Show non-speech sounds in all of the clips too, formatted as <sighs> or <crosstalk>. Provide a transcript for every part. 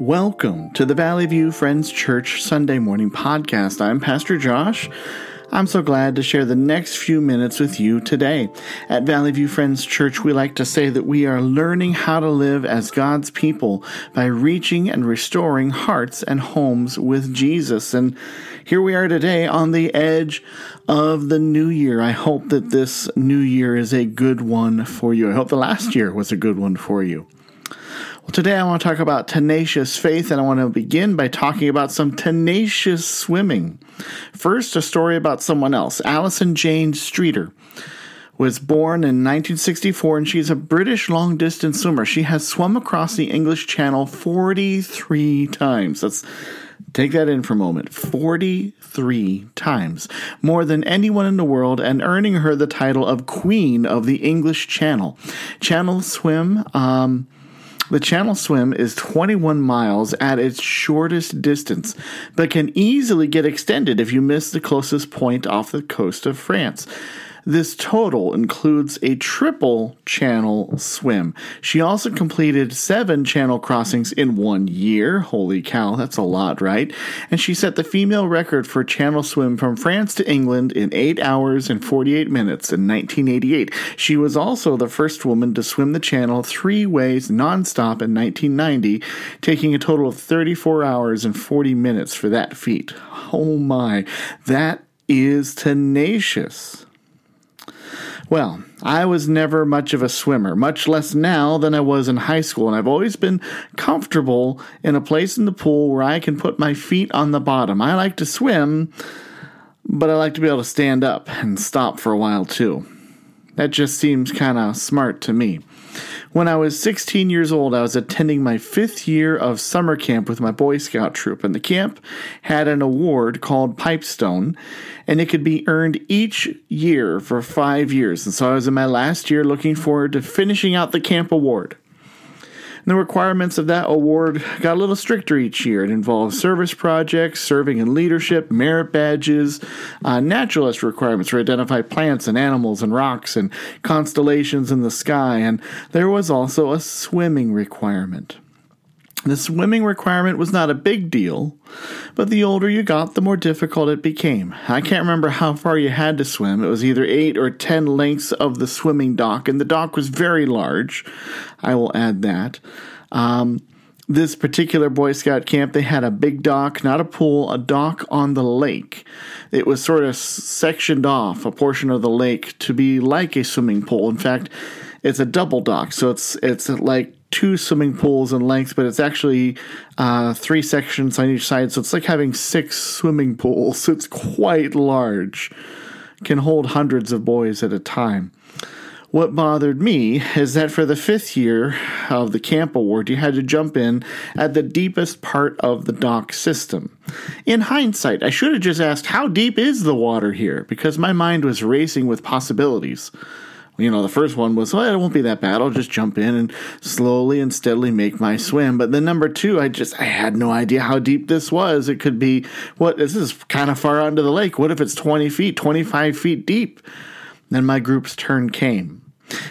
Welcome to the Valley View Friends Church Sunday Morning Podcast. I'm Pastor Josh. I'm so glad to share the next few minutes with you today. At Valley View Friends Church, we like to say that we are learning how to live as God's people by reaching and restoring hearts and homes with Jesus. And here we are today on the edge of the new year. I hope that this new year is a good one for you. I hope the last year was a good one for you. Well, today I want to talk about tenacious faith, and I want to begin by talking about some tenacious swimming. First, a story about someone else. Alison Jane Streeter was born in 1964, and she's a British long distance swimmer. She has swum across the English Channel 43 times. Let's take that in for a moment 43 times, more than anyone in the world, and earning her the title of Queen of the English Channel. Channel Swim, um, the channel swim is 21 miles at its shortest distance, but can easily get extended if you miss the closest point off the coast of France. This total includes a triple channel swim. She also completed seven channel crossings in one year. Holy cow, that's a lot, right? And she set the female record for channel swim from France to England in 8 hours and 48 minutes in 1988. She was also the first woman to swim the channel three ways nonstop in 1990, taking a total of 34 hours and 40 minutes for that feat. Oh my, that is tenacious. Well, I was never much of a swimmer, much less now than I was in high school, and I've always been comfortable in a place in the pool where I can put my feet on the bottom. I like to swim, but I like to be able to stand up and stop for a while too. That just seems kind of smart to me. When I was 16 years old, I was attending my fifth year of summer camp with my Boy Scout troop, and the camp had an award called Pipestone, and it could be earned each year for five years. And so I was in my last year looking forward to finishing out the camp award the requirements of that award got a little stricter each year. It involved service projects, serving in leadership, merit badges, uh, naturalist requirements to identify plants and animals and rocks and constellations in the sky, and there was also a swimming requirement. The swimming requirement was not a big deal, but the older you got, the more difficult it became. I can't remember how far you had to swim. It was either eight or ten lengths of the swimming dock, and the dock was very large. I will add that. Um, this particular Boy Scout camp, they had a big dock, not a pool, a dock on the lake. It was sort of sectioned off a portion of the lake to be like a swimming pool. In fact, it's a double dock, so it's it's like two swimming pools in length, but it's actually uh, three sections on each side. So it's like having six swimming pools. <laughs> So It's quite large, can hold hundreds of boys at a time. What bothered me is that for the fifth year of the camp award, you had to jump in at the deepest part of the dock system. In hindsight, I should have just asked, How deep is the water here? because my mind was racing with possibilities. You know, the first one was, well, it won't be that bad. I'll just jump in and slowly and steadily make my swim. But then number two, I just, I had no idea how deep this was. It could be, what, this is kind of far onto the lake. What if it's 20 feet, 25 feet deep? Then my group's turn came.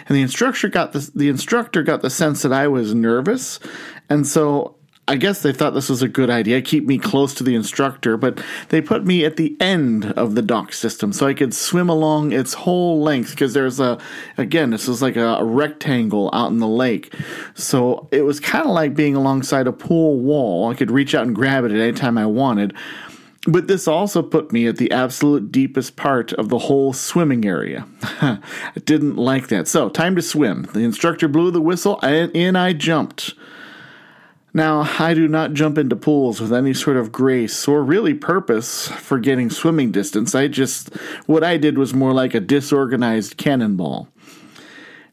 And the instructor got the, the instructor got the sense that I was nervous. And so I guess they thought this was a good idea, keep me close to the instructor, but they put me at the end of the dock system so I could swim along its whole length because there's a, again, this is like a, rectangle out in the lake. So it was kind of like being alongside a pool wall. I could reach out and grab it at any time I wanted. But this also put me at the absolute deepest part of the whole swimming area. <laughs> I didn't like that. So, time to swim. The instructor blew the whistle, and in I jumped. Now, I do not jump into pools with any sort of grace or really purpose for getting swimming distance. I just, what I did was more like a disorganized cannonball.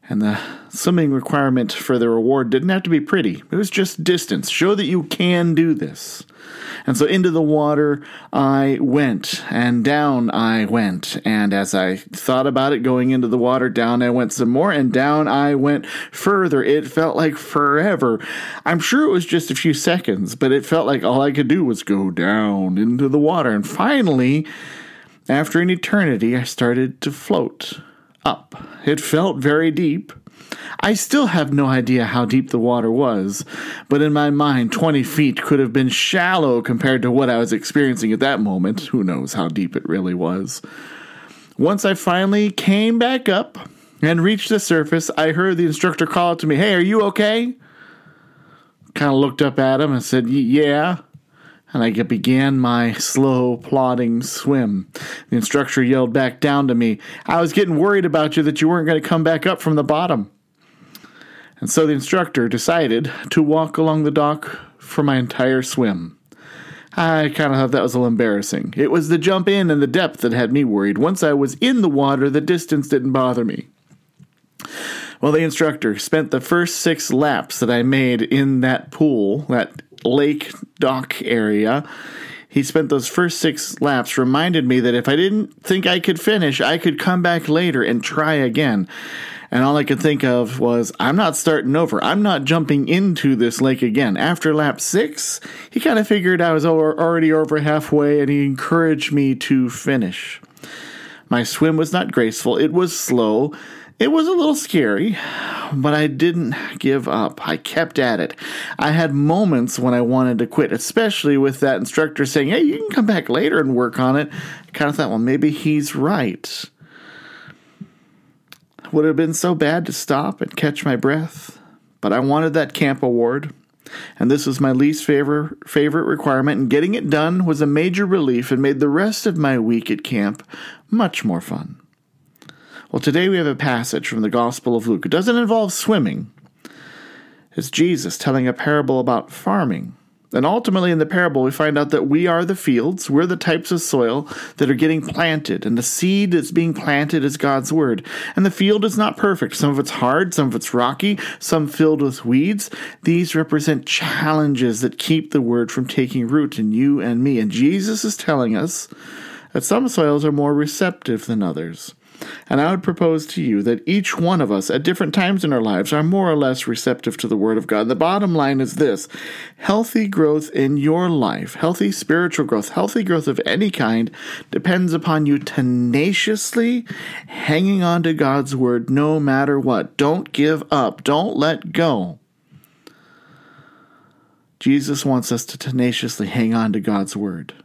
And the swimming requirement for the reward didn't have to be pretty, it was just distance. Show that you can do this. And so into the water I went, and down I went. And as I thought about it going into the water, down I went some more, and down I went further. It felt like forever. I'm sure it was just a few seconds, but it felt like all I could do was go down into the water. And finally, after an eternity, I started to float up. It felt very deep. I still have no idea how deep the water was, but in my mind, 20 feet could have been shallow compared to what I was experiencing at that moment. Who knows how deep it really was? Once I finally came back up and reached the surface, I heard the instructor call out to me, Hey, are you okay? Kind of looked up at him and said, Yeah and I began my slow, plodding swim. The instructor yelled back down to me, I was getting worried about you that you weren't going to come back up from the bottom. And so the instructor decided to walk along the dock for my entire swim. I kind of thought that was a little embarrassing. It was the jump in and the depth that had me worried. Once I was in the water, the distance didn't bother me. Well, the instructor spent the first six laps that I made in that pool, that lake dock area. He spent those first six laps, reminded me that if I didn't think I could finish, I could come back later and try again. And all I could think of was, I'm not starting over. I'm not jumping into this lake again. After lap six, he kind of figured I was already over halfway and he encouraged me to finish. My swim was not graceful, it was slow. It was a little scary, but I didn't give up. I kept at it. I had moments when I wanted to quit, especially with that instructor saying, Hey, you can come back later and work on it. I kind of thought, well, maybe he's right. Would it have been so bad to stop and catch my breath? But I wanted that camp award, and this was my least favorite favorite requirement, and getting it done was a major relief and made the rest of my week at camp much more fun. Well, today we have a passage from the Gospel of Luke. It doesn't involve swimming, it's Jesus telling a parable about farming. And ultimately, in the parable, we find out that we are the fields, we're the types of soil that are getting planted, and the seed that's being planted is God's word. And the field is not perfect. Some of it's hard, some of it's rocky, some filled with weeds. These represent challenges that keep the word from taking root in you and me. And Jesus is telling us that some soils are more receptive than others. And I would propose to you that each one of us at different times in our lives are more or less receptive to the Word of God. The bottom line is this healthy growth in your life, healthy spiritual growth, healthy growth of any kind, depends upon you tenaciously hanging on to God's Word no matter what. Don't give up, don't let go. Jesus wants us to tenaciously hang on to God's Word.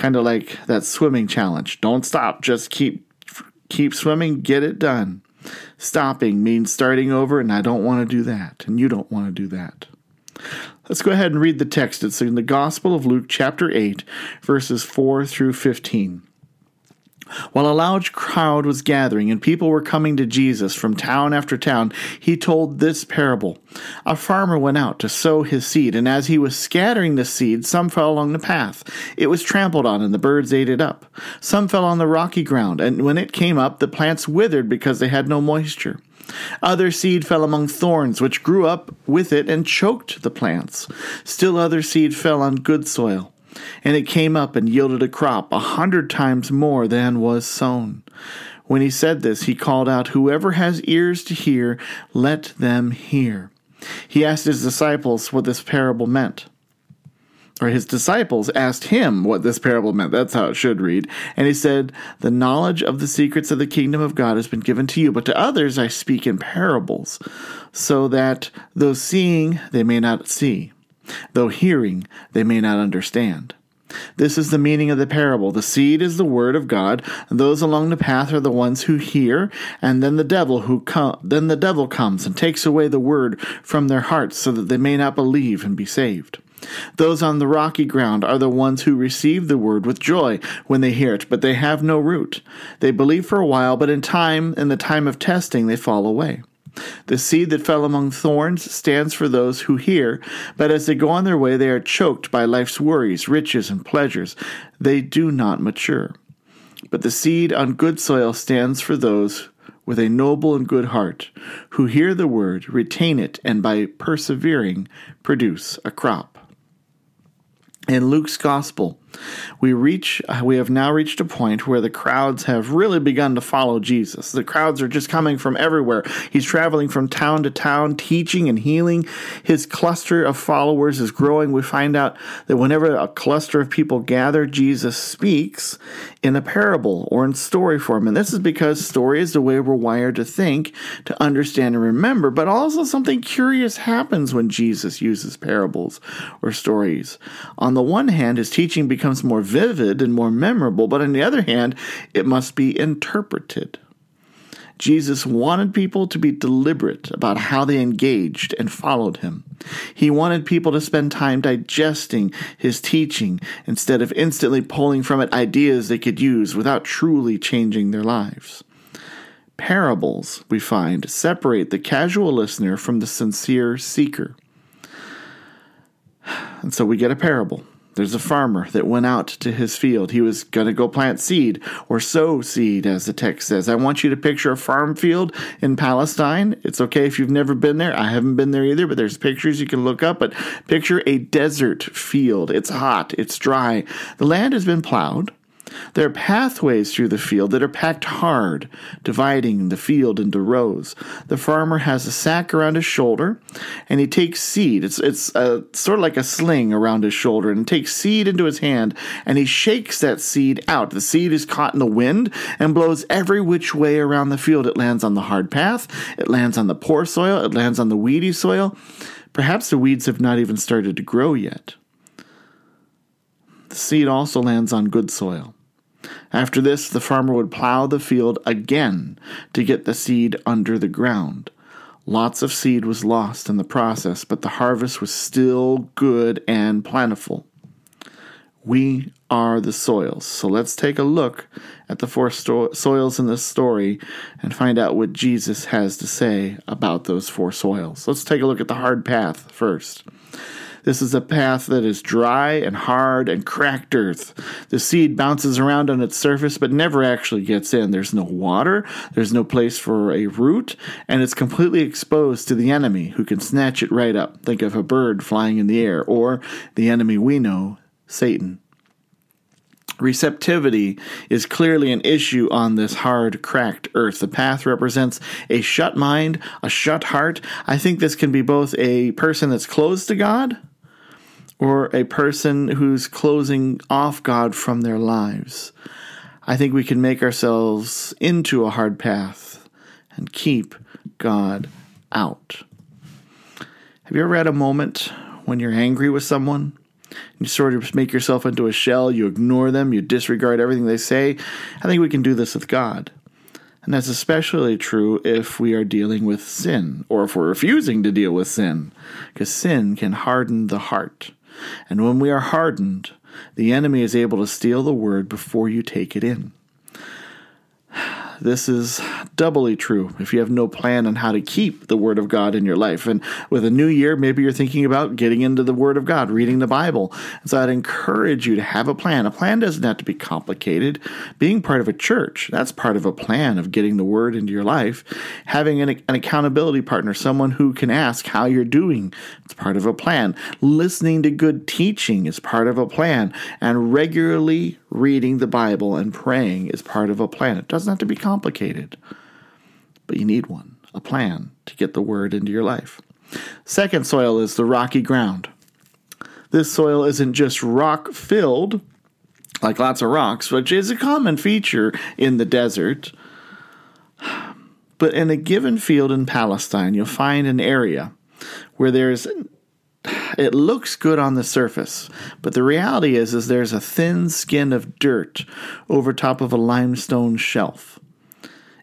Kind of like that swimming challenge. Don't stop, just keep keep swimming, get it done. Stopping means starting over, and I don't want to do that, and you don't want to do that. Let's go ahead and read the text. It's in the Gospel of Luke, chapter 8, verses 4 through 15. While a large crowd was gathering and people were coming to Jesus from town after town, he told this parable. A farmer went out to sow his seed, and as he was scattering the seed, some fell along the path. It was trampled on, and the birds ate it up. Some fell on the rocky ground, and when it came up, the plants withered because they had no moisture. Other seed fell among thorns, which grew up with it and choked the plants. Still other seed fell on good soil and it came up and yielded a crop a hundred times more than was sown. When he said this, he called out, Whoever has ears to hear, let them hear. He asked his disciples what this parable meant. Or his disciples asked him what this parable meant. That's how it should read. And he said, The knowledge of the secrets of the kingdom of God has been given to you, but to others I speak in parables, so that though seeing they may not see, though hearing they may not understand. This is the meaning of the parable. The seed is the word of God, those along the path are the ones who hear, and then the devil who com- then the devil comes and takes away the word from their hearts so that they may not believe and be saved. Those on the rocky ground are the ones who receive the word with joy when they hear it, but they have no root. They believe for a while, but in time, in the time of testing, they fall away. The seed that fell among thorns stands for those who hear, but as they go on their way, they are choked by life's worries, riches, and pleasures. They do not mature. But the seed on good soil stands for those with a noble and good heart, who hear the word, retain it, and by persevering produce a crop. In Luke's Gospel, We reach we have now reached a point where the crowds have really begun to follow Jesus. The crowds are just coming from everywhere. He's traveling from town to town teaching and healing. His cluster of followers is growing. We find out that whenever a cluster of people gather, Jesus speaks in a parable or in story form. And this is because story is the way we're wired to think, to understand and remember, but also something curious happens when Jesus uses parables or stories. On the one hand, his teaching becomes more vivid and more memorable, but on the other hand, it must be interpreted. Jesus wanted people to be deliberate about how they engaged and followed him. He wanted people to spend time digesting his teaching instead of instantly pulling from it ideas they could use without truly changing their lives. Parables, we find, separate the casual listener from the sincere seeker. And so we get a parable. There's a farmer that went out to his field. He was going to go plant seed or sow seed, as the text says. I want you to picture a farm field in Palestine. It's okay if you've never been there. I haven't been there either, but there's pictures you can look up. But picture a desert field. It's hot, it's dry. The land has been plowed. There are pathways through the field that are packed hard, dividing the field into rows. The farmer has a sack around his shoulder, and he takes seed. It's it's a, sort of like a sling around his shoulder, and takes seed into his hand, and he shakes that seed out. The seed is caught in the wind and blows every which way around the field. It lands on the hard path, it lands on the poor soil, it lands on the weedy soil. Perhaps the weeds have not even started to grow yet. The seed also lands on good soil. After this, the farmer would plow the field again to get the seed under the ground. Lots of seed was lost in the process, but the harvest was still good and plentiful. We are the soils. So let's take a look at the four sto- soils in this story and find out what Jesus has to say about those four soils. Let's take a look at the hard path first. This is a path that is dry and hard and cracked earth. The seed bounces around on its surface but never actually gets in. There's no water, there's no place for a root, and it's completely exposed to the enemy who can snatch it right up. Think of a bird flying in the air, or the enemy we know, Satan. Receptivity is clearly an issue on this hard, cracked earth. The path represents a shut mind, a shut heart. I think this can be both a person that's closed to God or a person who's closing off God from their lives. I think we can make ourselves into a hard path and keep God out. Have you ever had a moment when you're angry with someone? You sort of make yourself into a shell, you ignore them, you disregard everything they say. I think we can do this with God. And that's especially true if we are dealing with sin, or if we're refusing to deal with sin, because sin can harden the heart. And when we are hardened, the enemy is able to steal the word before you take it in. This is doubly true if you have no plan on how to keep the Word of God in your life. And with a new year, maybe you're thinking about getting into the Word of God, reading the Bible. And so I'd encourage you to have a plan. A plan doesn't have to be complicated. Being part of a church, that's part of a plan of getting the Word into your life. Having an, an accountability partner, someone who can ask how you're doing, it's part of a plan. Listening to good teaching is part of a plan. And regularly reading the Bible and praying is part of a plan. It doesn't have to be complicated, but you need one, a plan to get the word into your life. Second soil is the rocky ground. This soil isn't just rock filled, like lots of rocks, which is a common feature in the desert. But in a given field in Palestine, you'll find an area where there's it looks good on the surface, but the reality is is there's a thin skin of dirt over top of a limestone shelf.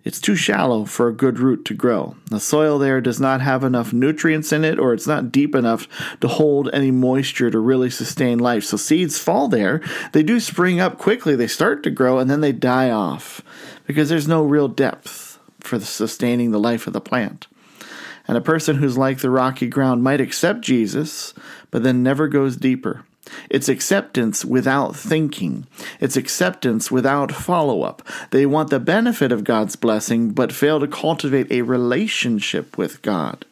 It's too shallow for a good root to grow. The soil there does not have enough nutrients in it, or it's not deep enough to hold any moisture to really sustain life. So seeds fall there. They do spring up quickly, they start to grow, and then they die off because there's no real depth for sustaining the life of the plant. And a person who's like the rocky ground might accept Jesus, but then never goes deeper. It's acceptance without thinking. It's acceptance without follow up. They want the benefit of God's blessing, but fail to cultivate a relationship with God.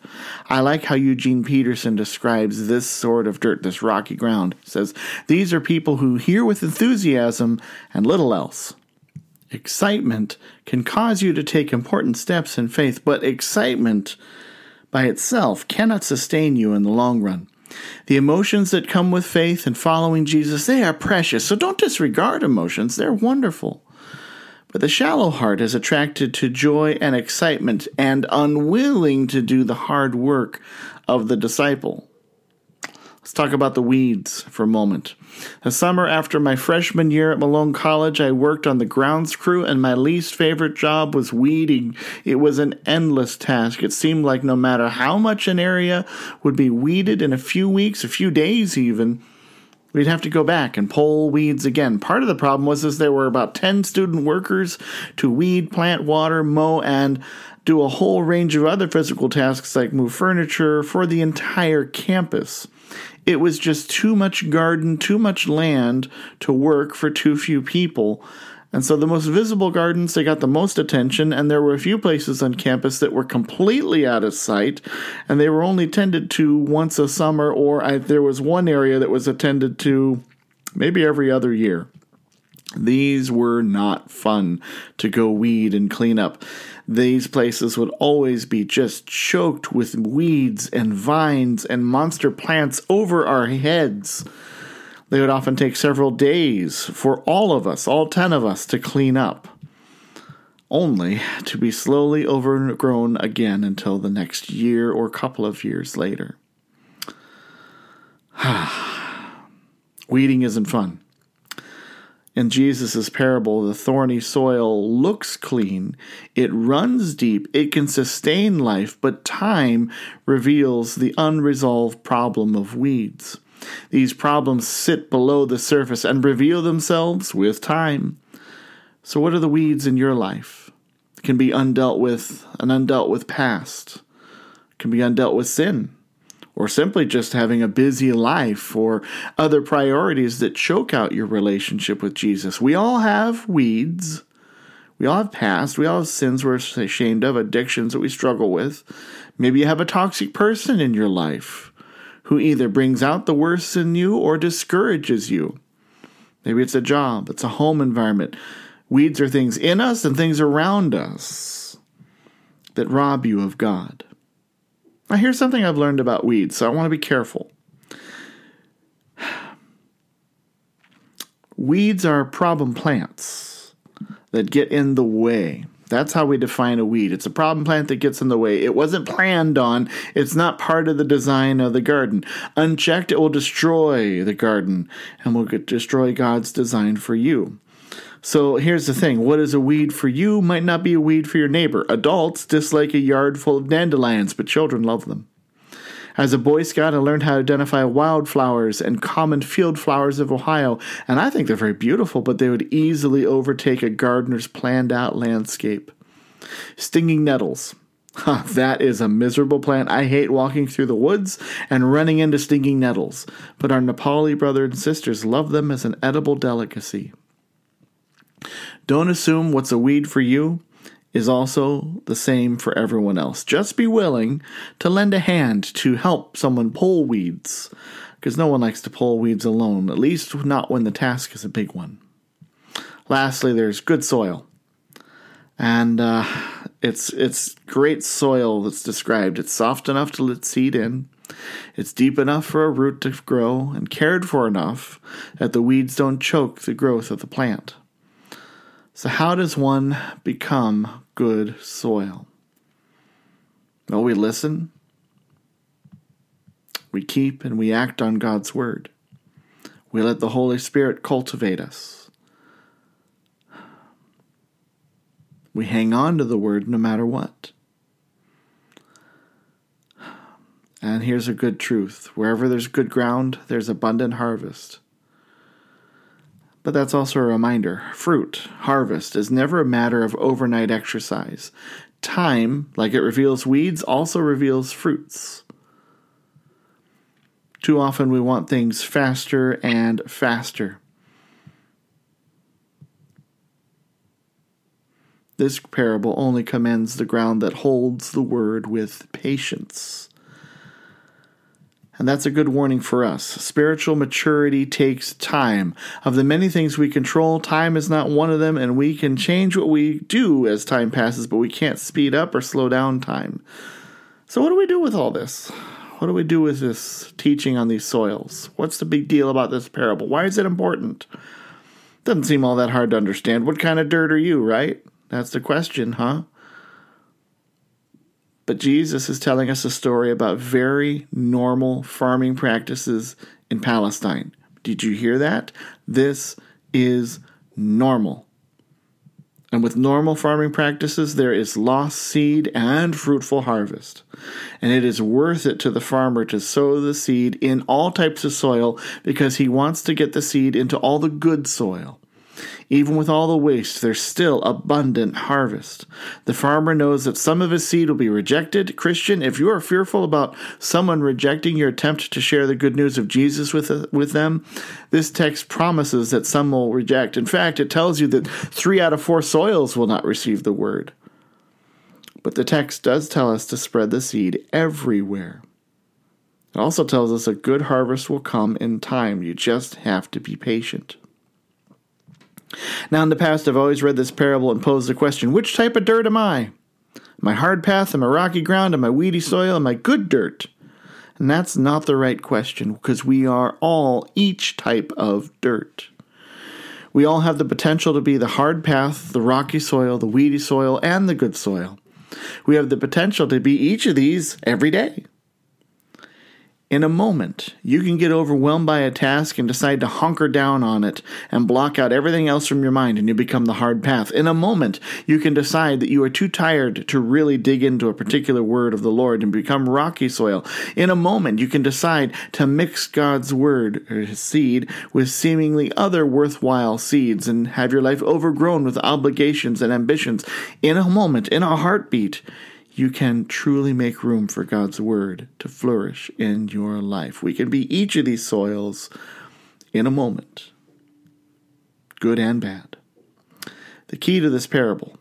I like how Eugene Peterson describes this sort of dirt, this rocky ground. He says, These are people who hear with enthusiasm and little else. Excitement can cause you to take important steps in faith, but excitement by itself cannot sustain you in the long run. The emotions that come with faith and following Jesus, they are precious. So don't disregard emotions. They're wonderful. But the shallow heart is attracted to joy and excitement and unwilling to do the hard work of the disciple. Let's talk about the weeds for a moment. The summer after my freshman year at Malone College, I worked on the grounds crew, and my least favorite job was weeding. It was an endless task. It seemed like no matter how much an area would be weeded in a few weeks, a few days even, we'd have to go back and pull weeds again. Part of the problem was is there were about 10 student workers to weed, plant, water, mow, and do a whole range of other physical tasks like move furniture for the entire campus. It was just too much garden, too much land to work for too few people. And so the most visible gardens, they got the most attention, and there were a few places on campus that were completely out of sight, and they were only tended to once a summer, or I, there was one area that was attended to maybe every other year. These were not fun to go weed and clean up. These places would always be just choked with weeds and vines and monster plants over our heads. They would often take several days for all of us, all 10 of us, to clean up, only to be slowly overgrown again until the next year or couple of years later. <sighs> Weeding isn't fun. In Jesus' parable, the thorny soil looks clean, it runs deep, it can sustain life, but time reveals the unresolved problem of weeds. These problems sit below the surface and reveal themselves with time. So, what are the weeds in your life? It can be undealt with, an undealt with past, it can be undealt with sin or simply just having a busy life or other priorities that choke out your relationship with Jesus. We all have weeds. We all have past. We all have sins we're ashamed of, addictions that we struggle with. Maybe you have a toxic person in your life who either brings out the worst in you or discourages you. Maybe it's a job, it's a home environment. Weeds are things in us and things around us that rob you of God. Now, here's something I've learned about weeds, so I want to be careful. Weeds are problem plants that get in the way. That's how we define a weed. It's a problem plant that gets in the way. It wasn't planned on. It's not part of the design of the garden. Unchecked, it will destroy the garden and will destroy God's design for you. So here's the thing what is a weed for you might not be a weed for your neighbor. Adults dislike a yard full of dandelions, but children love them. As a Boy Scout, I learned how to identify wildflowers and common field flowers of Ohio, and I think they're very beautiful, but they would easily overtake a gardener's planned out landscape. Stinging nettles. Huh, <laughs> that is a miserable plant. I hate walking through the woods and running into stinging nettles, but our Nepali brothers and sisters love them as an edible delicacy. Don't assume what's a weed for you is also the same for everyone else. Just be willing to lend a hand to help someone pull weeds, because no one likes to pull weeds alone, at least not when the task is a big one. Lastly, there's good soil. And uh, it's it's great soil that's described. It's soft enough to let seed in. It's deep enough for a root to grow and cared for enough that the weeds don't choke the growth of the plant. So, how does one become good soil? Well, we listen, we keep, and we act on God's word. We let the Holy Spirit cultivate us. We hang on to the word no matter what. And here's a good truth wherever there's good ground, there's abundant harvest. But that's also a reminder fruit, harvest, is never a matter of overnight exercise. Time, like it reveals weeds, also reveals fruits. Too often we want things faster and faster. This parable only commends the ground that holds the word with patience. And that's a good warning for us. Spiritual maturity takes time. Of the many things we control, time is not one of them, and we can change what we do as time passes, but we can't speed up or slow down time. So, what do we do with all this? What do we do with this teaching on these soils? What's the big deal about this parable? Why is it important? Doesn't seem all that hard to understand. What kind of dirt are you, right? That's the question, huh? But Jesus is telling us a story about very normal farming practices in Palestine. Did you hear that? This is normal. And with normal farming practices, there is lost seed and fruitful harvest. And it is worth it to the farmer to sow the seed in all types of soil because he wants to get the seed into all the good soil. Even with all the waste, there's still abundant harvest. The farmer knows that some of his seed will be rejected. Christian, if you are fearful about someone rejecting your attempt to share the good news of Jesus with, uh, with them, this text promises that some will reject. In fact, it tells you that three out of four soils will not receive the word. But the text does tell us to spread the seed everywhere. It also tells us a good harvest will come in time. You just have to be patient. Now, in the past, I've always read this parable and posed the question which type of dirt am I? Am I hard path? Am I rocky ground? Am I weedy soil? Am I good dirt? And that's not the right question because we are all each type of dirt. We all have the potential to be the hard path, the rocky soil, the weedy soil, and the good soil. We have the potential to be each of these every day. In a moment, you can get overwhelmed by a task and decide to hunker down on it and block out everything else from your mind, and you become the hard path. In a moment, you can decide that you are too tired to really dig into a particular word of the Lord and become rocky soil. In a moment, you can decide to mix God's word or his seed with seemingly other worthwhile seeds and have your life overgrown with obligations and ambitions. In a moment, in a heartbeat, you can truly make room for God's word to flourish in your life. We can be each of these soils in a moment, good and bad. The key to this parable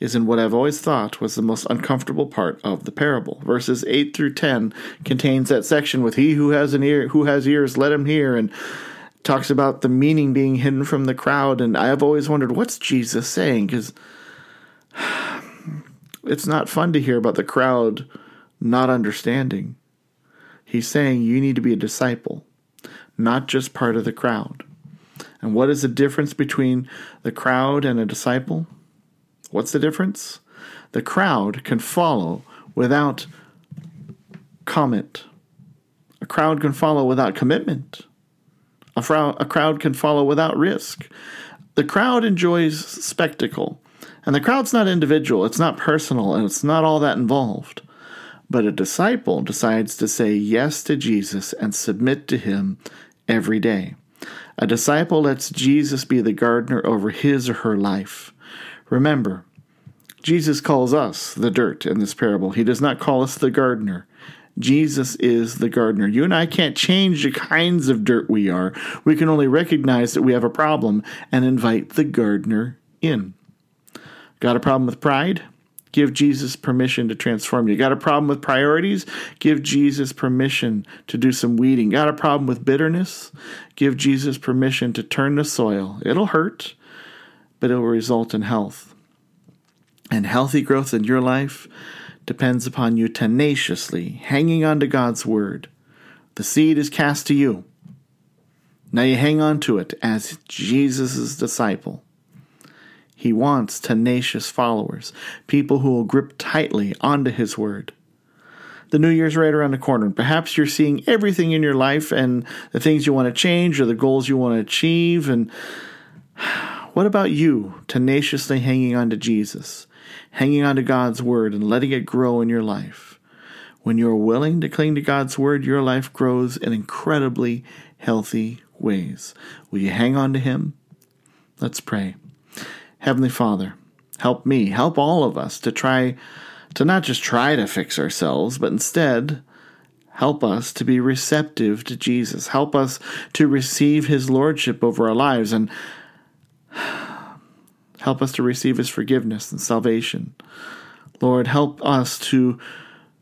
is in what I've always thought was the most uncomfortable part of the parable. Verses 8 through 10 contains that section with he who has an ear who has ears let him hear and talks about the meaning being hidden from the crowd and I have always wondered what's Jesus saying cuz it's not fun to hear about the crowd not understanding. He's saying you need to be a disciple, not just part of the crowd. And what is the difference between the crowd and a disciple? What's the difference? The crowd can follow without comment. A crowd can follow without commitment. A, frow, a crowd can follow without risk. The crowd enjoys spectacle. And the crowd's not individual, it's not personal, and it's not all that involved. But a disciple decides to say yes to Jesus and submit to him every day. A disciple lets Jesus be the gardener over his or her life. Remember, Jesus calls us the dirt in this parable. He does not call us the gardener. Jesus is the gardener. You and I can't change the kinds of dirt we are. We can only recognize that we have a problem and invite the gardener in. Got a problem with pride? Give Jesus permission to transform you. Got a problem with priorities? Give Jesus permission to do some weeding. Got a problem with bitterness? Give Jesus permission to turn the soil. It'll hurt, but it will result in health. And healthy growth in your life depends upon you tenaciously hanging on to God's word. The seed is cast to you. Now you hang on to it as Jesus' disciple. He wants tenacious followers, people who will grip tightly onto His Word. The New Year's right around the corner. Perhaps you're seeing everything in your life and the things you want to change or the goals you want to achieve. And <sighs> what about you tenaciously hanging on to Jesus, hanging on to God's Word, and letting it grow in your life? When you're willing to cling to God's Word, your life grows in incredibly healthy ways. Will you hang on to Him? Let's pray. Heavenly Father, help me, help all of us to try to not just try to fix ourselves, but instead Help us to be receptive to Jesus. Help us to receive his lordship over our lives and help us to receive his forgiveness and salvation. Lord, help us to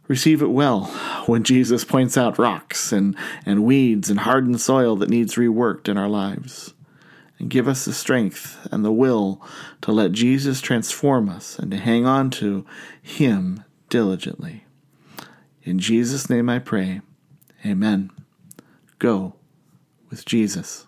receive it well when Jesus points out rocks and, and weeds and hardened soil that needs reworked in our lives. And give us the strength and the will to let Jesus transform us and to hang on to him diligently. In Jesus' name I pray. Amen. Go with Jesus.